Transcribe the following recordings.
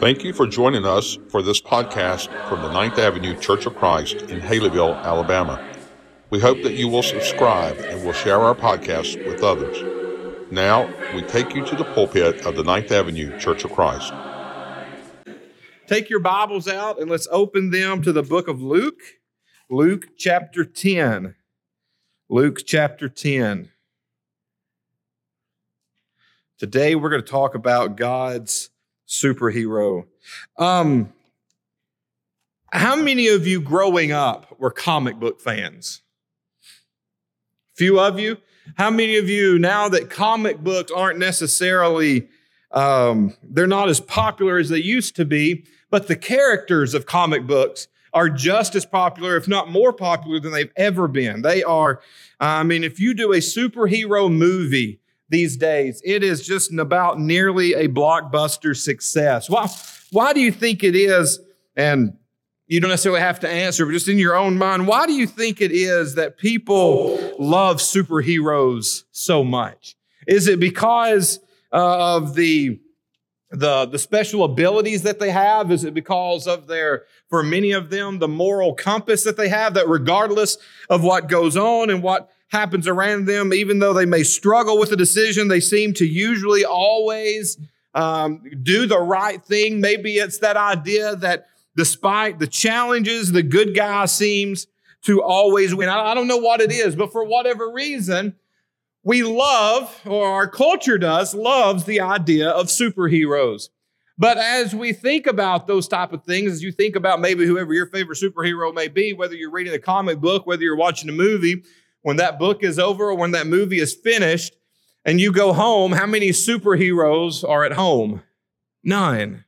Thank you for joining us for this podcast from the Ninth Avenue Church of Christ in Haleyville, Alabama. We hope that you will subscribe and will share our podcast with others. Now, we take you to the pulpit of the Ninth Avenue Church of Christ. Take your Bibles out and let's open them to the book of Luke, Luke chapter 10. Luke chapter 10. Today we're going to talk about God's superhero. Um, how many of you growing up were comic book fans? Few of you. How many of you, now that comic books aren't necessarily, um, they're not as popular as they used to be, but the characters of comic books are just as popular, if not more popular than they've ever been. They are, I mean, if you do a superhero movie, these days. It is just about nearly a blockbuster success. Why, why do you think it is? And you don't necessarily have to answer, but just in your own mind, why do you think it is that people love superheroes so much? Is it because uh, of the the, the special abilities that they have? Is it because of their, for many of them, the moral compass that they have that regardless of what goes on and what happens around them, even though they may struggle with a decision, they seem to usually always um, do the right thing. Maybe it's that idea that despite the challenges, the good guy seems to always win. I, I don't know what it is, but for whatever reason, we love, or our culture does, loves the idea of superheroes. But as we think about those type of things, as you think about maybe whoever your favorite superhero may be, whether you're reading a comic book, whether you're watching a movie, when that book is over or when that movie is finished and you go home, how many superheroes are at home? None.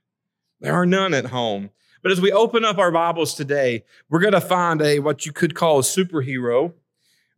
There are none at home. But as we open up our Bibles today, we're going to find a what you could call a superhero,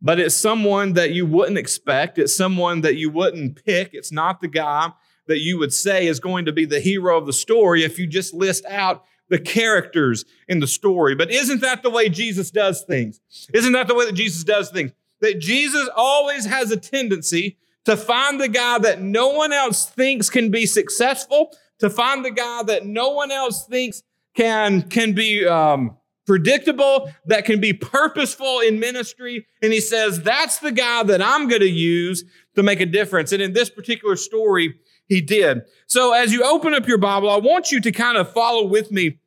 but it's someone that you wouldn't expect. It's someone that you wouldn't pick. It's not the guy that you would say is going to be the hero of the story if you just list out the characters in the story. But isn't that the way Jesus does things? Isn't that the way that Jesus does things? That Jesus always has a tendency to find the guy that no one else thinks can be successful, to find the guy that no one else thinks can, can be um, predictable, that can be purposeful in ministry. And he says, that's the guy that I'm going to use to make a difference. And in this particular story, he did. So as you open up your Bible, I want you to kind of follow with me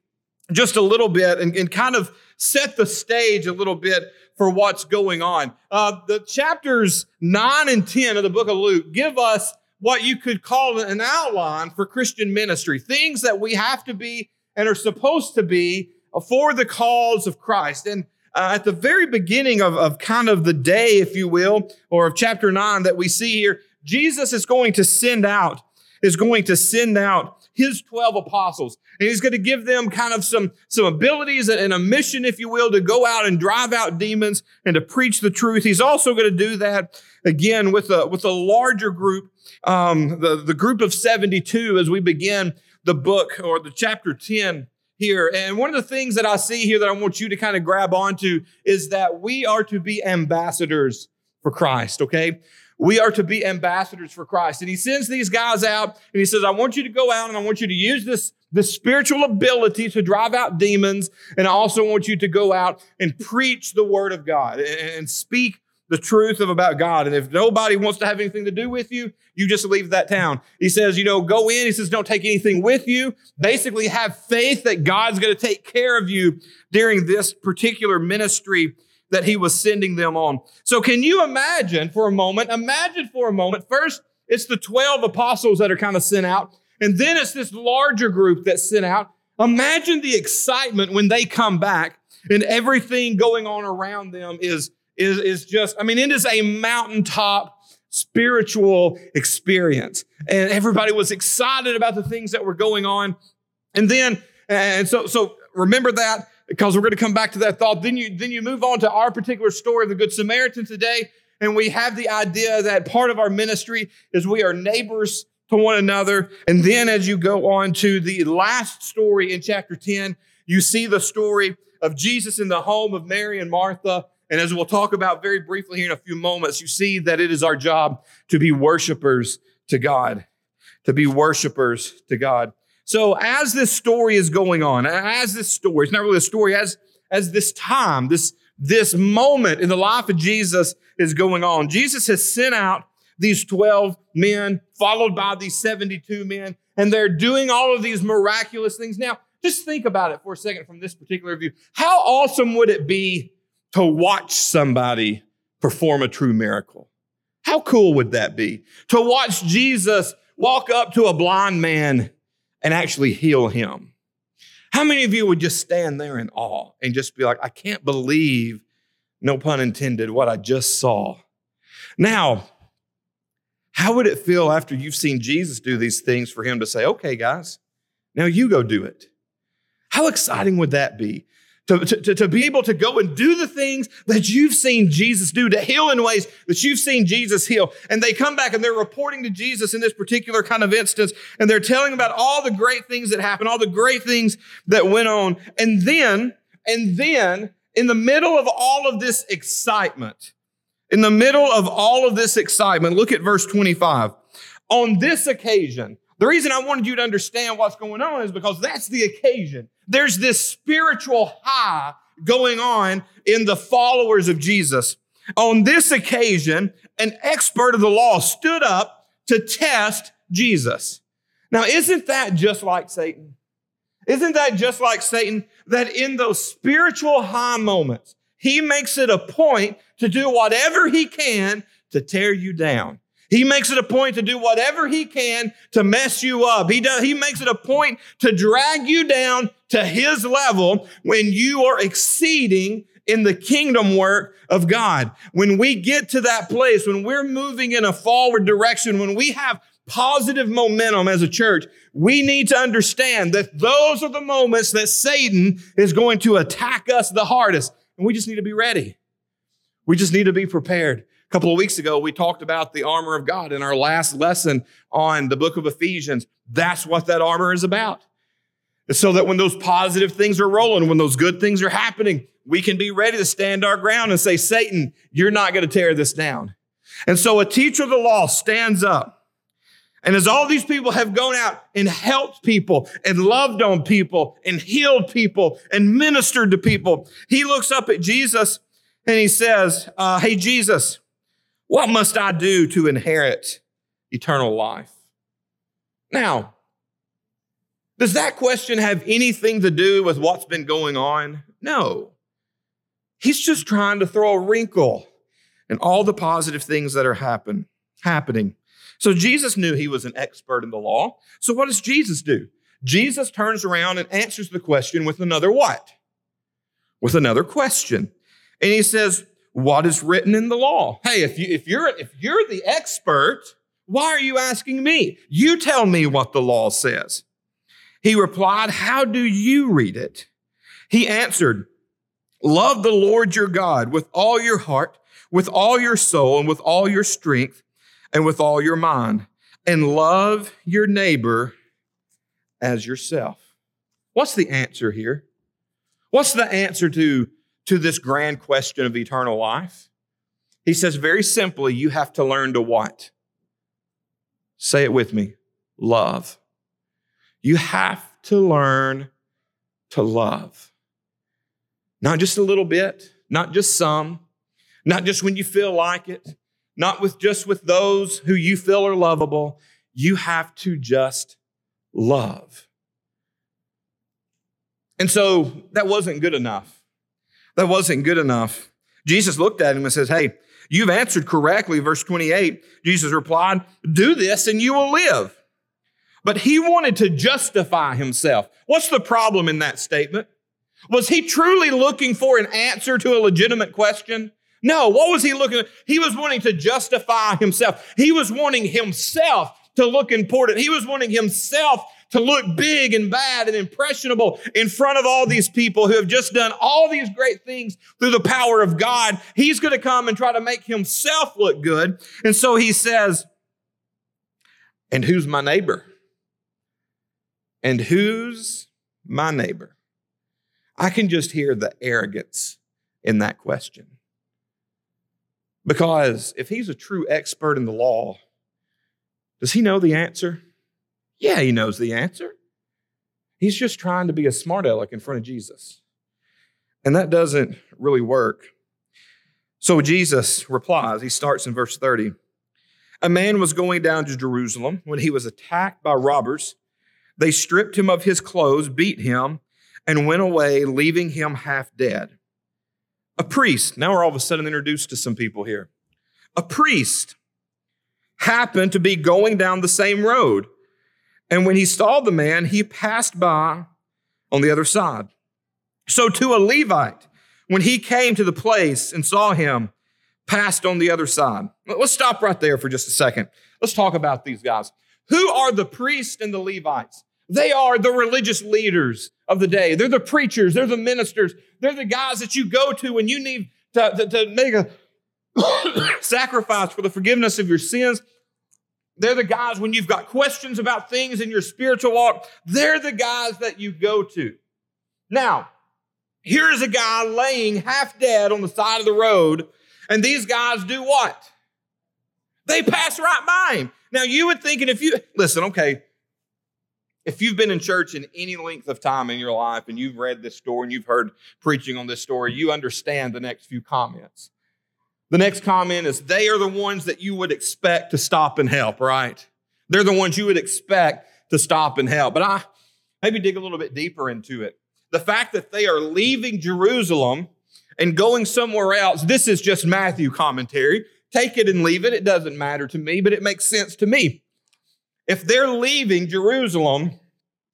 just a little bit and, and kind of set the stage a little bit for what's going on. Uh, the chapters 9 and 10 of the book of Luke give us what you could call an outline for Christian ministry, things that we have to be and are supposed to be for the cause of Christ. And uh, at the very beginning of, of kind of the day, if you will, or of chapter 9 that we see here, Jesus is going to send out, is going to send out his 12 apostles. And he's going to give them kind of some, some abilities and a mission, if you will, to go out and drive out demons and to preach the truth. He's also going to do that again with a, with a larger group, um, the, the group of 72 as we begin the book or the chapter 10 here. And one of the things that I see here that I want you to kind of grab onto is that we are to be ambassadors for Christ, okay? We are to be ambassadors for Christ. And he sends these guys out and he says, I want you to go out and I want you to use this, this spiritual ability to drive out demons. And I also want you to go out and preach the word of God and, and speak the truth of about God. And if nobody wants to have anything to do with you, you just leave that town. He says, you know, go in. He says, don't take anything with you. Basically, have faith that God's going to take care of you during this particular ministry that he was sending them on. So can you imagine for a moment, imagine for a moment, first it's the 12 apostles that are kind of sent out, and then it's this larger group that's sent out. Imagine the excitement when they come back and everything going on around them is, is, is just, I mean, it is a mountaintop spiritual experience. And everybody was excited about the things that were going on. And then, and so, so remember that because we're going to come back to that thought. Then you, then you move on to our particular story of the Good Samaritan today. And we have the idea that part of our ministry is we are neighbors to one another. And then as you go on to the last story in chapter 10, you see the story of Jesus in the home of Mary and Martha. And as we'll talk about very briefly here in a few moments, you see that it is our job to be worshipers to God to be worshipers to God. So as this story is going on, as this story, it's not really a story, as, as this time, this, this moment in the life of Jesus is going on, Jesus has sent out these 12 men, followed by these 72 men, and they're doing all of these miraculous things. Now, just think about it for a second from this particular view. How awesome would it be to watch somebody perform a true miracle? How cool would that be? To watch Jesus walk up to a blind man and actually heal him. How many of you would just stand there in awe and just be like, I can't believe, no pun intended, what I just saw? Now, how would it feel after you've seen Jesus do these things for him to say, okay, guys, now you go do it? How exciting would that be? To, to, to be able to go and do the things that you've seen Jesus do, to heal in ways that you've seen Jesus heal. And they come back and they're reporting to Jesus in this particular kind of instance, and they're telling about all the great things that happened, all the great things that went on. And then, and then, in the middle of all of this excitement, in the middle of all of this excitement, look at verse 25. On this occasion, the reason I wanted you to understand what's going on is because that's the occasion. There's this spiritual high going on in the followers of Jesus. On this occasion, an expert of the law stood up to test Jesus. Now, isn't that just like Satan? Isn't that just like Satan? That in those spiritual high moments, he makes it a point to do whatever he can to tear you down. He makes it a point to do whatever he can to mess you up. He does, he makes it a point to drag you down to his level when you are exceeding in the kingdom work of God. When we get to that place, when we're moving in a forward direction, when we have positive momentum as a church, we need to understand that those are the moments that Satan is going to attack us the hardest. And we just need to be ready. We just need to be prepared. A couple of weeks ago, we talked about the armor of God in our last lesson on the book of Ephesians. That's what that armor is about. So that when those positive things are rolling, when those good things are happening, we can be ready to stand our ground and say, Satan, you're not going to tear this down. And so a teacher of the law stands up and as all these people have gone out and helped people and loved on people and healed people and ministered to people, he looks up at Jesus and he says, uh, Hey, Jesus, what must I do to inherit eternal life? Now, does that question have anything to do with what's been going on? No. He's just trying to throw a wrinkle in all the positive things that are happen, happening. So Jesus knew he was an expert in the law. So what does Jesus do? Jesus turns around and answers the question with another what? With another question. And he says, what is written in the law? Hey, if you if you're if you're the expert, why are you asking me? You tell me what the law says. He replied, How do you read it? He answered, Love the Lord your God with all your heart, with all your soul, and with all your strength, and with all your mind, and love your neighbor as yourself. What's the answer here? What's the answer to, to this grand question of eternal life? He says very simply, you have to learn to what? Say it with me love. You have to learn to love. Not just a little bit, not just some, not just when you feel like it, not with just with those who you feel are lovable. You have to just love. And so that wasn't good enough. That wasn't good enough. Jesus looked at him and says, Hey, you've answered correctly. Verse 28, Jesus replied, Do this and you will live. But he wanted to justify himself. What's the problem in that statement? Was he truly looking for an answer to a legitimate question? No, what was he looking at? He was wanting to justify himself. He was wanting himself to look important. He was wanting himself to look big and bad and impressionable in front of all these people who have just done all these great things through the power of God. He's going to come and try to make himself look good. And so he says, And who's my neighbor? And who's my neighbor? I can just hear the arrogance in that question. Because if he's a true expert in the law, does he know the answer? Yeah, he knows the answer. He's just trying to be a smart aleck in front of Jesus. And that doesn't really work. So Jesus replies, he starts in verse 30. A man was going down to Jerusalem when he was attacked by robbers. They stripped him of his clothes, beat him, and went away, leaving him half dead. A priest, now we're all of a sudden introduced to some people here. A priest happened to be going down the same road. And when he saw the man, he passed by on the other side. So too a Levite, when he came to the place and saw him, passed on the other side. Let's stop right there for just a second. Let's talk about these guys. Who are the priests and the Levites? They are the religious leaders of the day. They're the preachers, they're the ministers, they're the guys that you go to when you need to, to, to make a sacrifice for the forgiveness of your sins. They're the guys when you've got questions about things in your spiritual walk. They're the guys that you go to. Now, here's a guy laying half dead on the side of the road, and these guys do what? They pass right by him. Now, you would think, and if you listen, okay, if you've been in church in any length of time in your life and you've read this story and you've heard preaching on this story, you understand the next few comments. The next comment is they are the ones that you would expect to stop and help, right? They're the ones you would expect to stop and help. But I maybe dig a little bit deeper into it. The fact that they are leaving Jerusalem and going somewhere else, this is just Matthew commentary. Take it and leave it. It doesn't matter to me, but it makes sense to me. If they're leaving Jerusalem,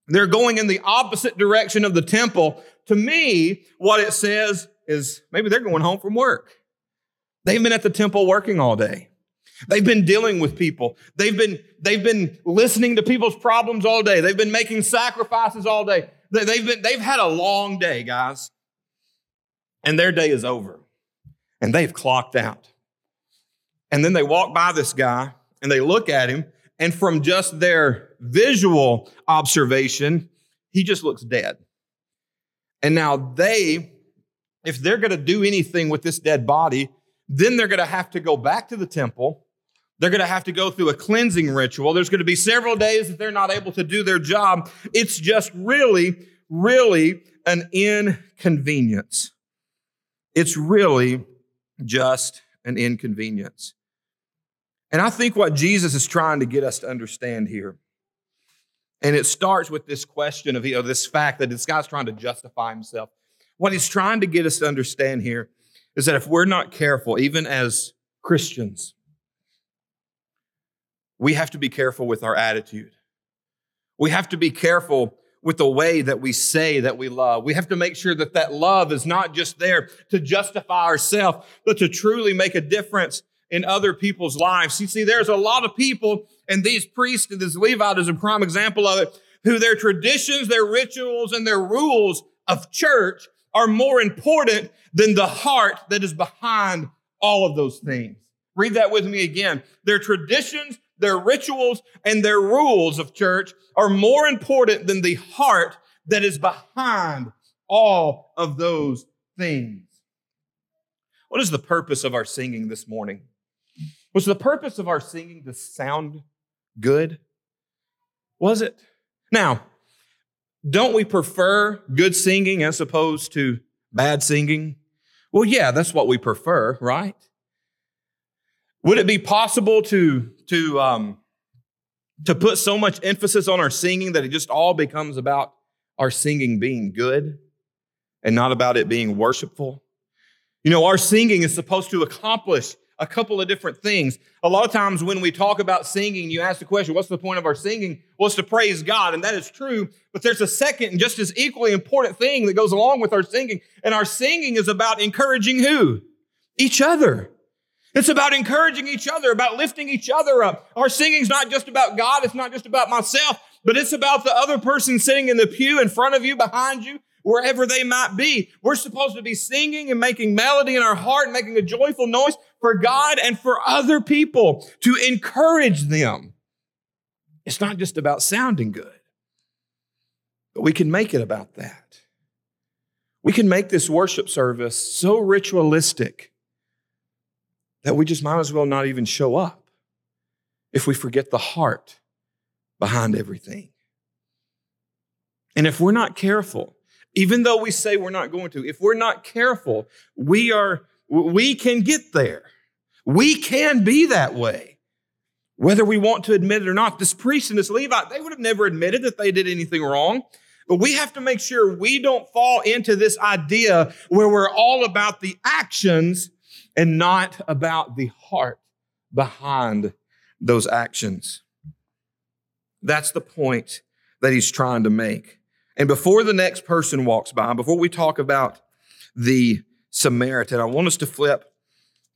they're going in the opposite direction of the temple. To me, what it says is maybe they're going home from work. They've been at the temple working all day. They've been dealing with people. They've been, they've been listening to people's problems all day. They've been making sacrifices all day. They've been, they've had a long day, guys. And their day is over. And they've clocked out. And then they walk by this guy and they look at him and from just their visual observation, he just looks dead. And now they, if they're going to do anything with this dead body, then they're going to have to go back to the temple. They're going to have to go through a cleansing ritual. There's going to be several days that they're not able to do their job. It's just really, really an inconvenience. It's really just an inconvenience. And I think what Jesus is trying to get us to understand here, and it starts with this question of you know, this fact that this guy's trying to justify himself. What he's trying to get us to understand here is that if we're not careful, even as Christians, we have to be careful with our attitude. We have to be careful with the way that we say that we love. We have to make sure that that love is not just there to justify ourselves, but to truly make a difference in other people's lives. You see, there's a lot of people, and these priests and this Levite is a prime example of it, who their traditions, their rituals, and their rules of church are more important than the heart that is behind all of those things. Read that with me again. Their traditions, their rituals, and their rules of church are more important than the heart that is behind all of those things. What is the purpose of our singing this morning? Was the purpose of our singing to sound good? Was it? Now, don't we prefer good singing as opposed to bad singing? Well, yeah, that's what we prefer, right? Would it be possible to, to, um, to put so much emphasis on our singing that it just all becomes about our singing being good and not about it being worshipful? You know, our singing is supposed to accomplish a couple of different things. A lot of times when we talk about singing, you ask the question, what's the point of our singing? Well, it's to praise God, and that is true. But there's a second and just as equally important thing that goes along with our singing. And our singing is about encouraging who? Each other. It's about encouraging each other, about lifting each other up. Our singing's not just about God, it's not just about myself, but it's about the other person sitting in the pew in front of you, behind you, wherever they might be. We're supposed to be singing and making melody in our heart and making a joyful noise for God and for other people to encourage them. It's not just about sounding good, but we can make it about that. We can make this worship service so ritualistic that we just might as well not even show up if we forget the heart behind everything. And if we're not careful, even though we say we're not going to, if we're not careful, we are we can get there. We can be that way. Whether we want to admit it or not, this priest and this Levite, they would have never admitted that they did anything wrong. But we have to make sure we don't fall into this idea where we're all about the actions and not about the heart behind those actions. That's the point that he's trying to make. And before the next person walks by, before we talk about the Samaritan, I want us to flip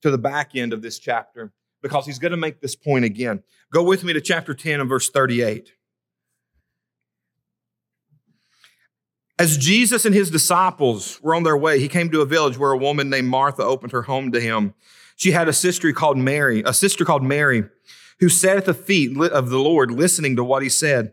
to the back end of this chapter because he's going to make this point again. Go with me to chapter 10 and verse 38. As Jesus and his disciples were on their way, he came to a village where a woman named Martha opened her home to him. She had a sister called Mary, a sister called Mary, who sat at the feet of the Lord listening to what he said.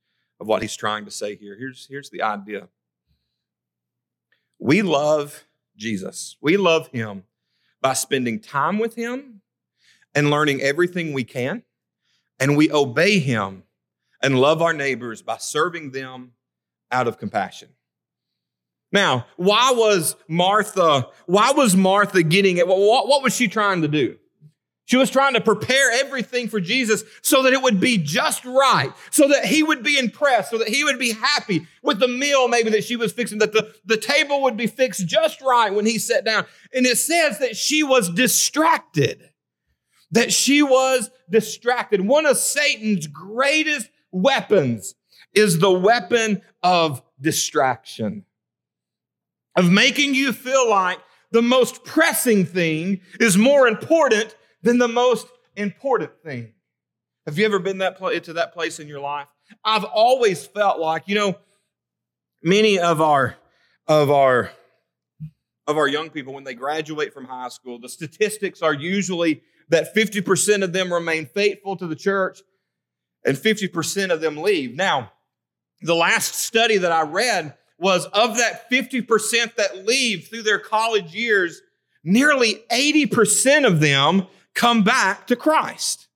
of what he's trying to say here? Here's, here's the idea. We love Jesus. We love him by spending time with him and learning everything we can. And we obey him and love our neighbors by serving them out of compassion. Now, why was Martha, why was Martha getting it? What, what was she trying to do? She was trying to prepare everything for Jesus so that it would be just right, so that he would be impressed, so that he would be happy with the meal maybe that she was fixing, that the, the table would be fixed just right when he sat down. And it says that she was distracted, that she was distracted. One of Satan's greatest weapons is the weapon of distraction, of making you feel like the most pressing thing is more important than the most important thing. Have you ever been that pl- to that place in your life? I've always felt like, you know, many of our of our of our young people when they graduate from high school, the statistics are usually that 50% of them remain faithful to the church and 50% of them leave. Now, the last study that I read was of that 50% that leave through their college years, nearly 80% of them come back to Christ.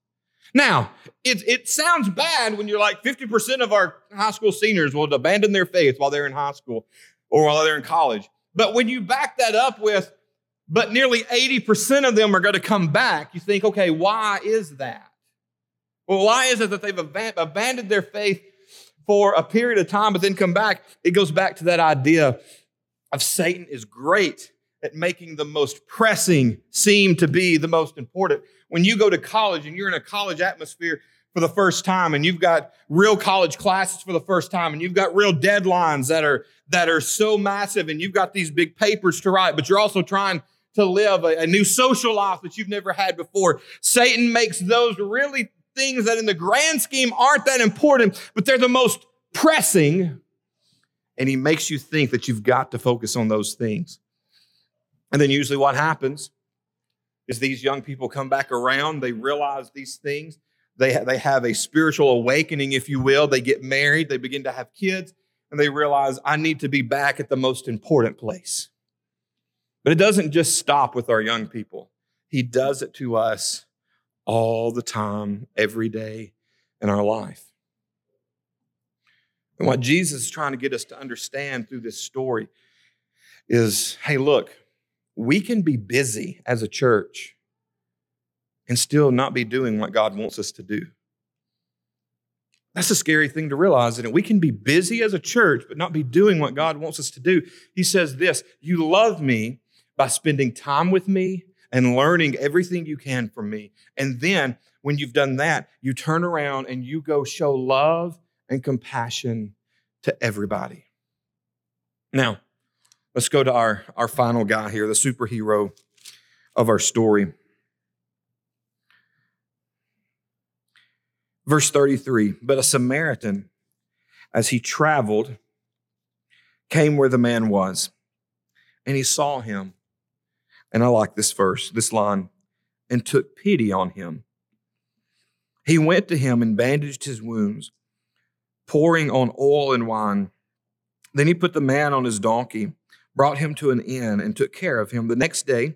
Now, it, it sounds bad when you're like 50% of our high school seniors will abandon their faith while they're in high school or while they're in college. But when you back that up with, but nearly 80% of them are going to come back, you think, okay, why is that? Well, why is it that they've abandoned their faith for a period of time, but then come back? It goes back to that idea of Satan is great at making the most pressing seem to be the most important. When you go to college and you're in a college atmosphere for the first time and you've got real college classes for the first time and you've got real deadlines that are that are so massive and you've got these big papers to write, but you're also trying to live a, a new social life that you've never had before. Satan makes those really things that in the grand scheme aren't that important, but they're the most pressing. And he makes you think that you've got to focus on those things. And then usually what happens is these young people come back around, they realize these things, they, ha- they have a spiritual awakening, if you will. They get married, they begin to have kids, and they realize, I need to be back at the most important place. But it doesn't just stop with our young people, He does it to us all the time, every day in our life. And what Jesus is trying to get us to understand through this story is hey, look, we can be busy as a church and still not be doing what God wants us to do. That's a scary thing to realize, it? We can be busy as a church, but not be doing what God wants us to do. He says this You love me by spending time with me and learning everything you can from me. And then, when you've done that, you turn around and you go show love and compassion to everybody. Now, Let's go to our, our final guy here, the superhero of our story. Verse 33 But a Samaritan, as he traveled, came where the man was, and he saw him. And I like this verse, this line, and took pity on him. He went to him and bandaged his wounds, pouring on oil and wine. Then he put the man on his donkey, brought him to an inn, and took care of him. The next day,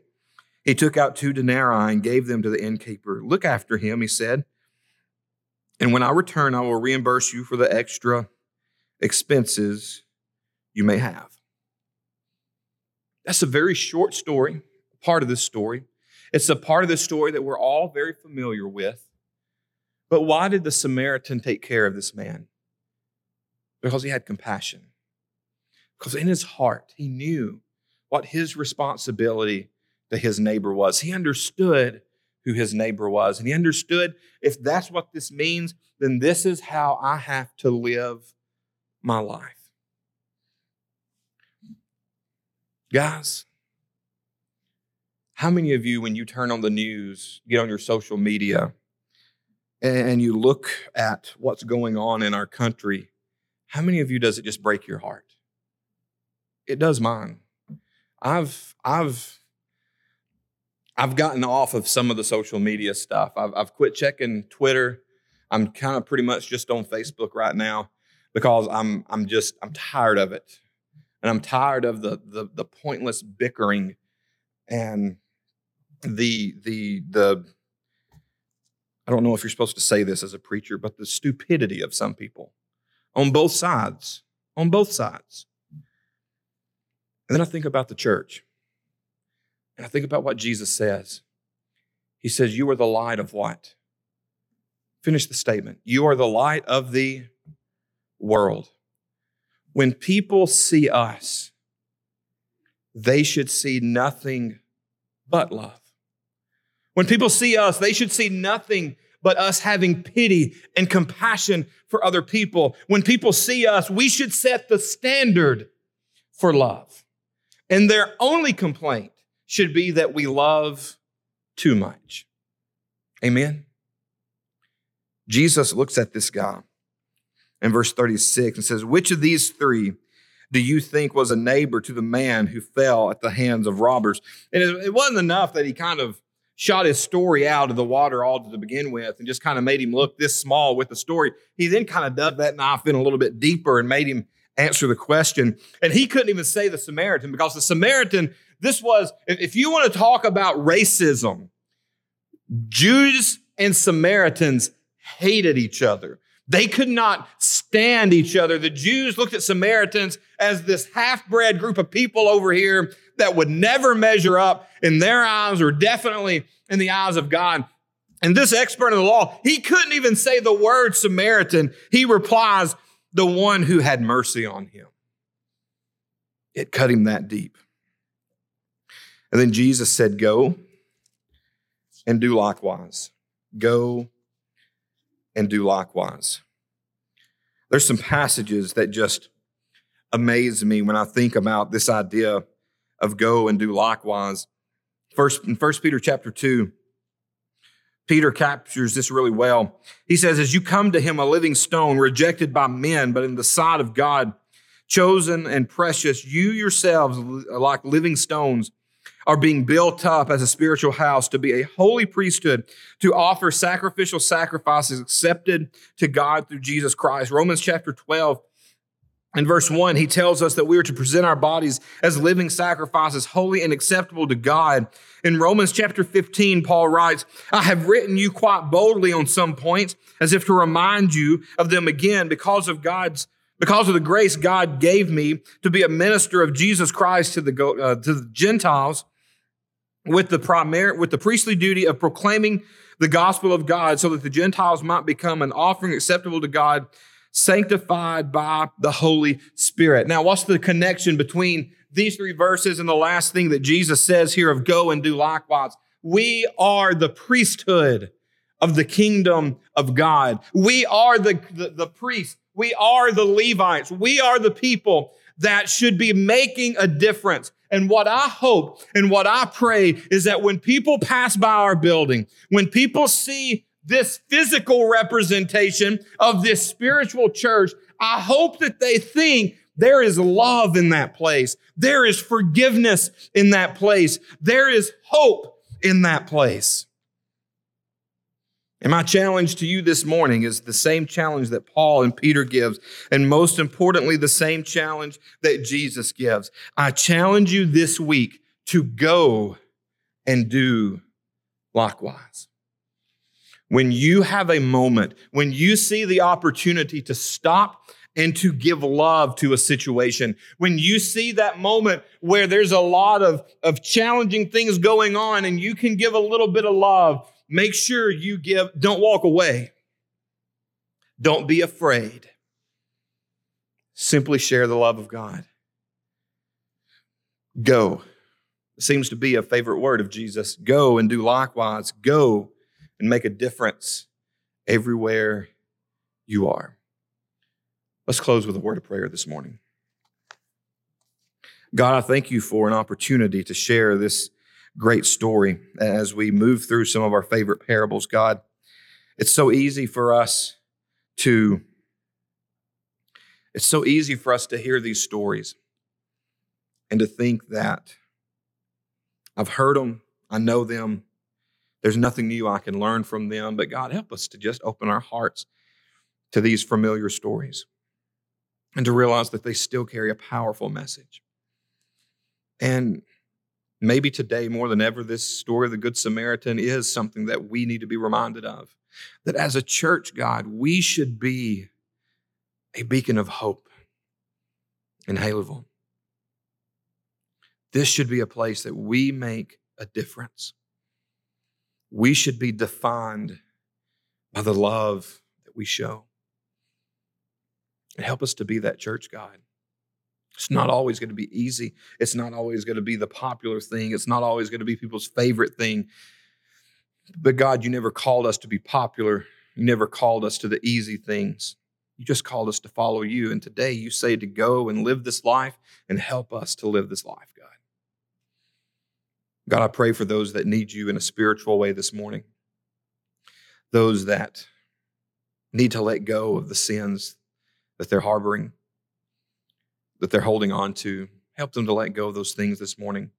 he took out two denarii and gave them to the innkeeper. Look after him, he said. And when I return, I will reimburse you for the extra expenses you may have. That's a very short story, part of this story. It's a part of the story that we're all very familiar with. But why did the Samaritan take care of this man? Because he had compassion. Because in his heart, he knew what his responsibility to his neighbor was. He understood who his neighbor was. And he understood if that's what this means, then this is how I have to live my life. Guys, how many of you, when you turn on the news, get on your social media, and you look at what's going on in our country, how many of you does it just break your heart? It does mine. I've I've I've gotten off of some of the social media stuff. I've, I've quit checking Twitter. I'm kind of pretty much just on Facebook right now because I'm I'm just I'm tired of it, and I'm tired of the the, the pointless bickering and the the the I don't know if you're supposed to say this as a preacher, but the stupidity of some people on both sides, on both sides. And then I think about the church. And I think about what Jesus says. He says, You are the light of what? Finish the statement. You are the light of the world. When people see us, they should see nothing but love. When people see us, they should see nothing but us having pity and compassion for other people. When people see us, we should set the standard for love. And their only complaint should be that we love too much. Amen. Jesus looks at this guy in verse 36 and says, Which of these three do you think was a neighbor to the man who fell at the hands of robbers? And it, wasn't enough that he kind of shot his story out of the water all to begin with and just kind of made him look this small with the story. He then kind of dug that knife in a little bit deeper and made him answer the question. And he couldn't even say the Samaritan because the Samaritan, this was, if you want to talk about racism, Jews and Samaritans hated each other. They could not stand each other. The Jews looked at Samaritans as this half bred group of people over here that would never measure up in their eyes or definitely in the eyes of God. And this expert in the law, he couldn't even say the word Samaritan. He replies, the one who had mercy on him. It cut him that deep. And then Jesus said, Go and do likewise. Go and do likewise. There's some passages that just amaze me when I think about this idea of go and do likewise. First in First Peter chapter 2, Peter captures this really well. He says, As you come to him, a living stone, rejected by men, but in the sight of God, chosen and precious, you yourselves, like living stones, are being built up as a spiritual house to be a holy priesthood, to offer sacrificial sacrifices accepted to God through Jesus Christ. Romans chapter 12 in verse 1, he tells us that we are to present our bodies as living sacrifices, holy and acceptable to God. In Romans chapter 15, Paul writes, I have written you quite boldly on some points, as if to remind you of them again, because of God's because of the grace God gave me to be a minister of Jesus Christ to the, uh, to the Gentiles with the primary, with the priestly duty of proclaiming the gospel of God so that the Gentiles might become an offering acceptable to God sanctified by the Holy Spirit. Now, what's the connection between these three verses and the last thing that Jesus says here of go and do likewise? We are the priesthood of the kingdom of God. We are the, the, the priests. We are the Levites. We are the people that should be making a difference. And what I hope and what I pray is that when people pass by our building, when people see this physical representation of this spiritual church, I hope that they think there is love in that place. There is forgiveness in that place. There is hope in that place. And my challenge to you this morning is the same challenge that Paul and Peter gives, and most importantly, the same challenge that Jesus gives. I challenge you this week to go and do likewise. When you have a moment, when you see the opportunity to stop and to give love to a situation, when you see that moment where there's a lot of, of challenging things going on and you can give a little bit of love, make sure you give, don't walk away. Don't be afraid. Simply share the love of God. Go. Seems to be a favorite word of Jesus. Go and do likewise. Go and make a difference everywhere you are. Let's close with a word of prayer this morning. God, I thank you for an opportunity to share this great story as we move through some of our favorite parables, God. It's so easy for us to it's so easy for us to hear these stories and to think that I've heard them, I know them, there's nothing new I can learn from them, but God, help us to just open our hearts to these familiar stories and to realize that they still carry a powerful message. And maybe today, more than ever, this story of the Good Samaritan is something that we need to be reminded of. That as a church, God, we should be a beacon of hope in Haleyville. This should be a place that we make a difference. We should be defined by the love that we show. And help us to be that church, God. It's not always going to be easy. It's not always going to be the popular thing. It's not always going to be people's favorite thing. But God, you never called us to be popular. You never called us to the easy things. You just called us to follow you. And today you say to go and live this life and help us to live this life, God. God, I pray for those that need you in a spiritual way this morning, those that need to let go of the sins that they're harboring, that they're holding on to. Help them to let go of those things this morning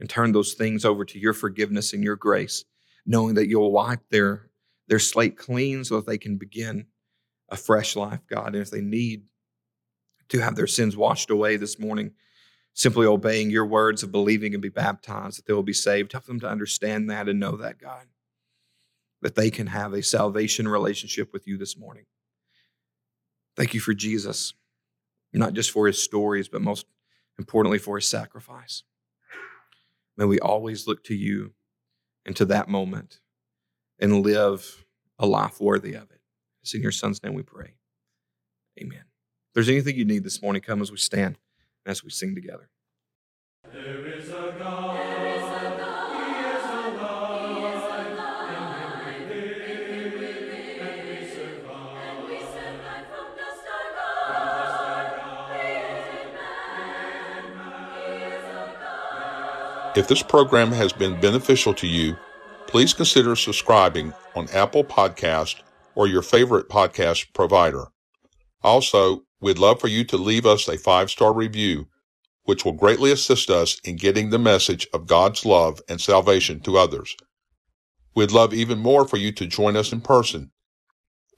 and turn those things over to your forgiveness and your grace, knowing that you'll wipe their, their slate clean so that they can begin a fresh life, God. And if they need to have their sins washed away this morning, simply obeying your words of believing and be baptized, that they will be saved. Help them to understand that and know that, God, that they can have a salvation relationship with you this morning. Thank you for Jesus not just for his stories, but most importantly for his sacrifice. May we always look to you and to that moment and live a life worthy of it. It's in your son's name we pray. Amen. If there's anything you need this morning, come as we stand and as we sing together. If this program has been beneficial to you, please consider subscribing on Apple Podcast or your favorite podcast provider. Also, we'd love for you to leave us a five-star review, which will greatly assist us in getting the message of God's love and salvation to others. We'd love even more for you to join us in person.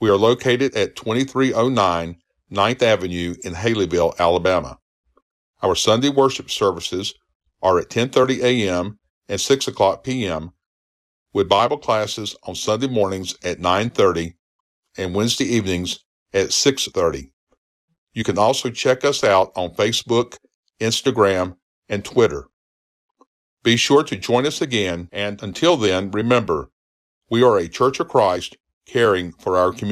We are located at 2309 9th Avenue in Haleyville, Alabama. Our Sunday worship services are at 10:30 a.m. and 6 o'clock p.m. with Bible classes on Sunday mornings at 9:30 and Wednesday evenings at 6:30. You can also check us out on Facebook, Instagram, and Twitter. Be sure to join us again, and until then, remember, we are a Church of Christ caring for our community.